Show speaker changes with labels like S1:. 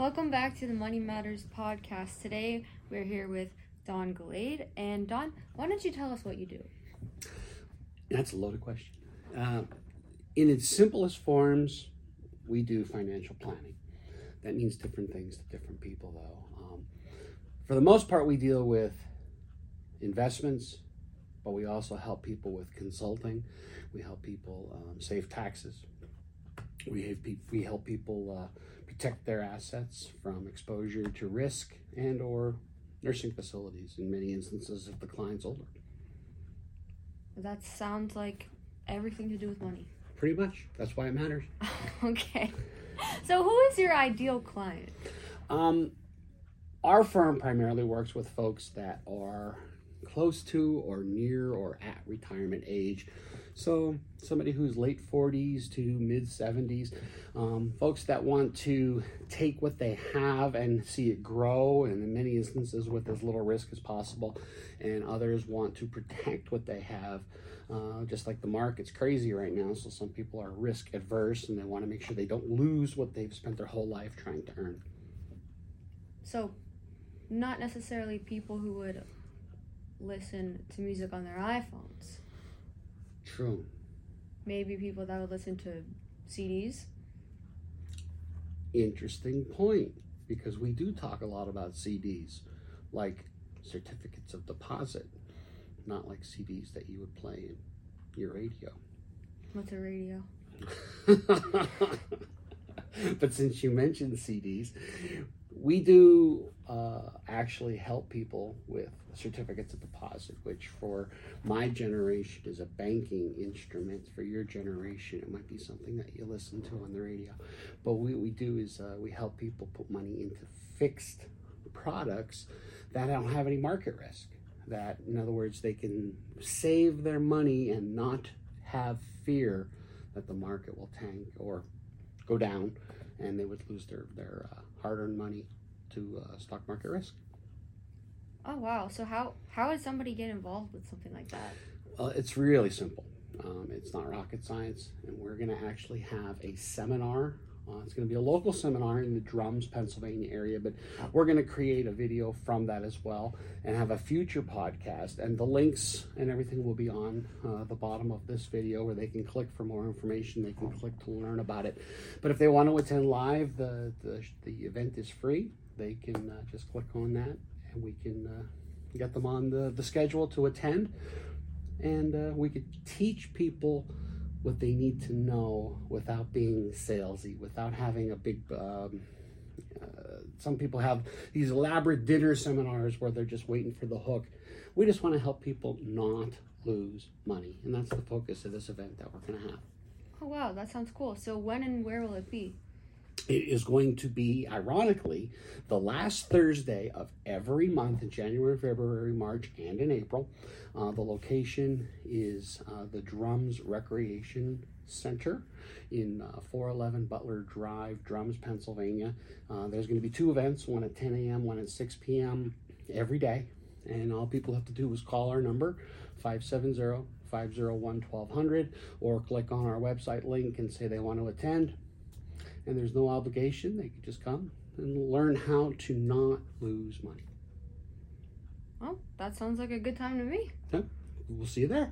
S1: Welcome back to the Money Matters podcast. Today we're here with Don Glade. And Don, why don't you tell us what you do?
S2: That's a loaded question. Uh, in its simplest forms, we do financial planning. That means different things to different people, though. Um, for the most part, we deal with investments, but we also help people with consulting. We help people um, save taxes. We have we help people uh, protect their assets from exposure to risk and or nursing facilities in many instances if the client's older.
S1: That sounds like everything to do with money.
S2: Pretty much. That's why it matters.
S1: okay. So who is your ideal client?
S2: Um, our firm primarily works with folks that are close to or near or at retirement age. So, somebody who's late 40s to mid 70s, um, folks that want to take what they have and see it grow, and in many instances with as little risk as possible, and others want to protect what they have. Uh, just like the market's crazy right now, so some people are risk adverse and they want to make sure they don't lose what they've spent their whole life trying to earn.
S1: So, not necessarily people who would listen to music on their iPhones.
S2: True.
S1: Maybe people that would listen to CDs.
S2: Interesting point because we do talk a lot about CDs, like certificates of deposit, not like CDs that you would play in your radio.
S1: What's a radio?
S2: but since you mentioned CDs, we do uh, actually help people with certificates of deposit, which for my generation is a banking instrument. For your generation, it might be something that you listen to on the radio. But what we do is uh, we help people put money into fixed products that don't have any market risk. That, in other words, they can save their money and not have fear that the market will tank or go down and they would lose their, their uh, hard-earned money to uh, stock market risk.
S1: Oh wow! So how how would somebody get involved with something like that?
S2: Well, it's really simple. Um, it's not rocket science, and we're going to actually have a seminar. Uh, it's going to be a local seminar in the Drums, Pennsylvania area, but we're going to create a video from that as well and have a future podcast. And the links and everything will be on uh, the bottom of this video where they can click for more information. They can click to learn about it. But if they want to attend live, the, the, the event is free. They can uh, just click on that and we can uh, get them on the, the schedule to attend. And uh, we could teach people what they need to know without being salesy, without having a big. Um, uh, some people have these elaborate dinner seminars where they're just waiting for the hook. We just want to help people not lose money, and that's the focus of this event that we're going to have.
S1: Oh wow, that sounds cool. So when and where will it be?
S2: It is going to be, ironically, the last Thursday of every month in January, February, March, and in April. Uh, the location is uh, the Drums Recreation Center in uh, 411 Butler Drive, Drums, Pennsylvania. Uh, there's going to be two events, one at 10 a.m., one at 6 p.m. every day. And all people have to do is call our number, 570 501 1200, or click on our website link and say they want to attend and there's no obligation. They could just come and learn how to not lose money.
S1: Well, that sounds like a good time to me.
S2: We'll see you there.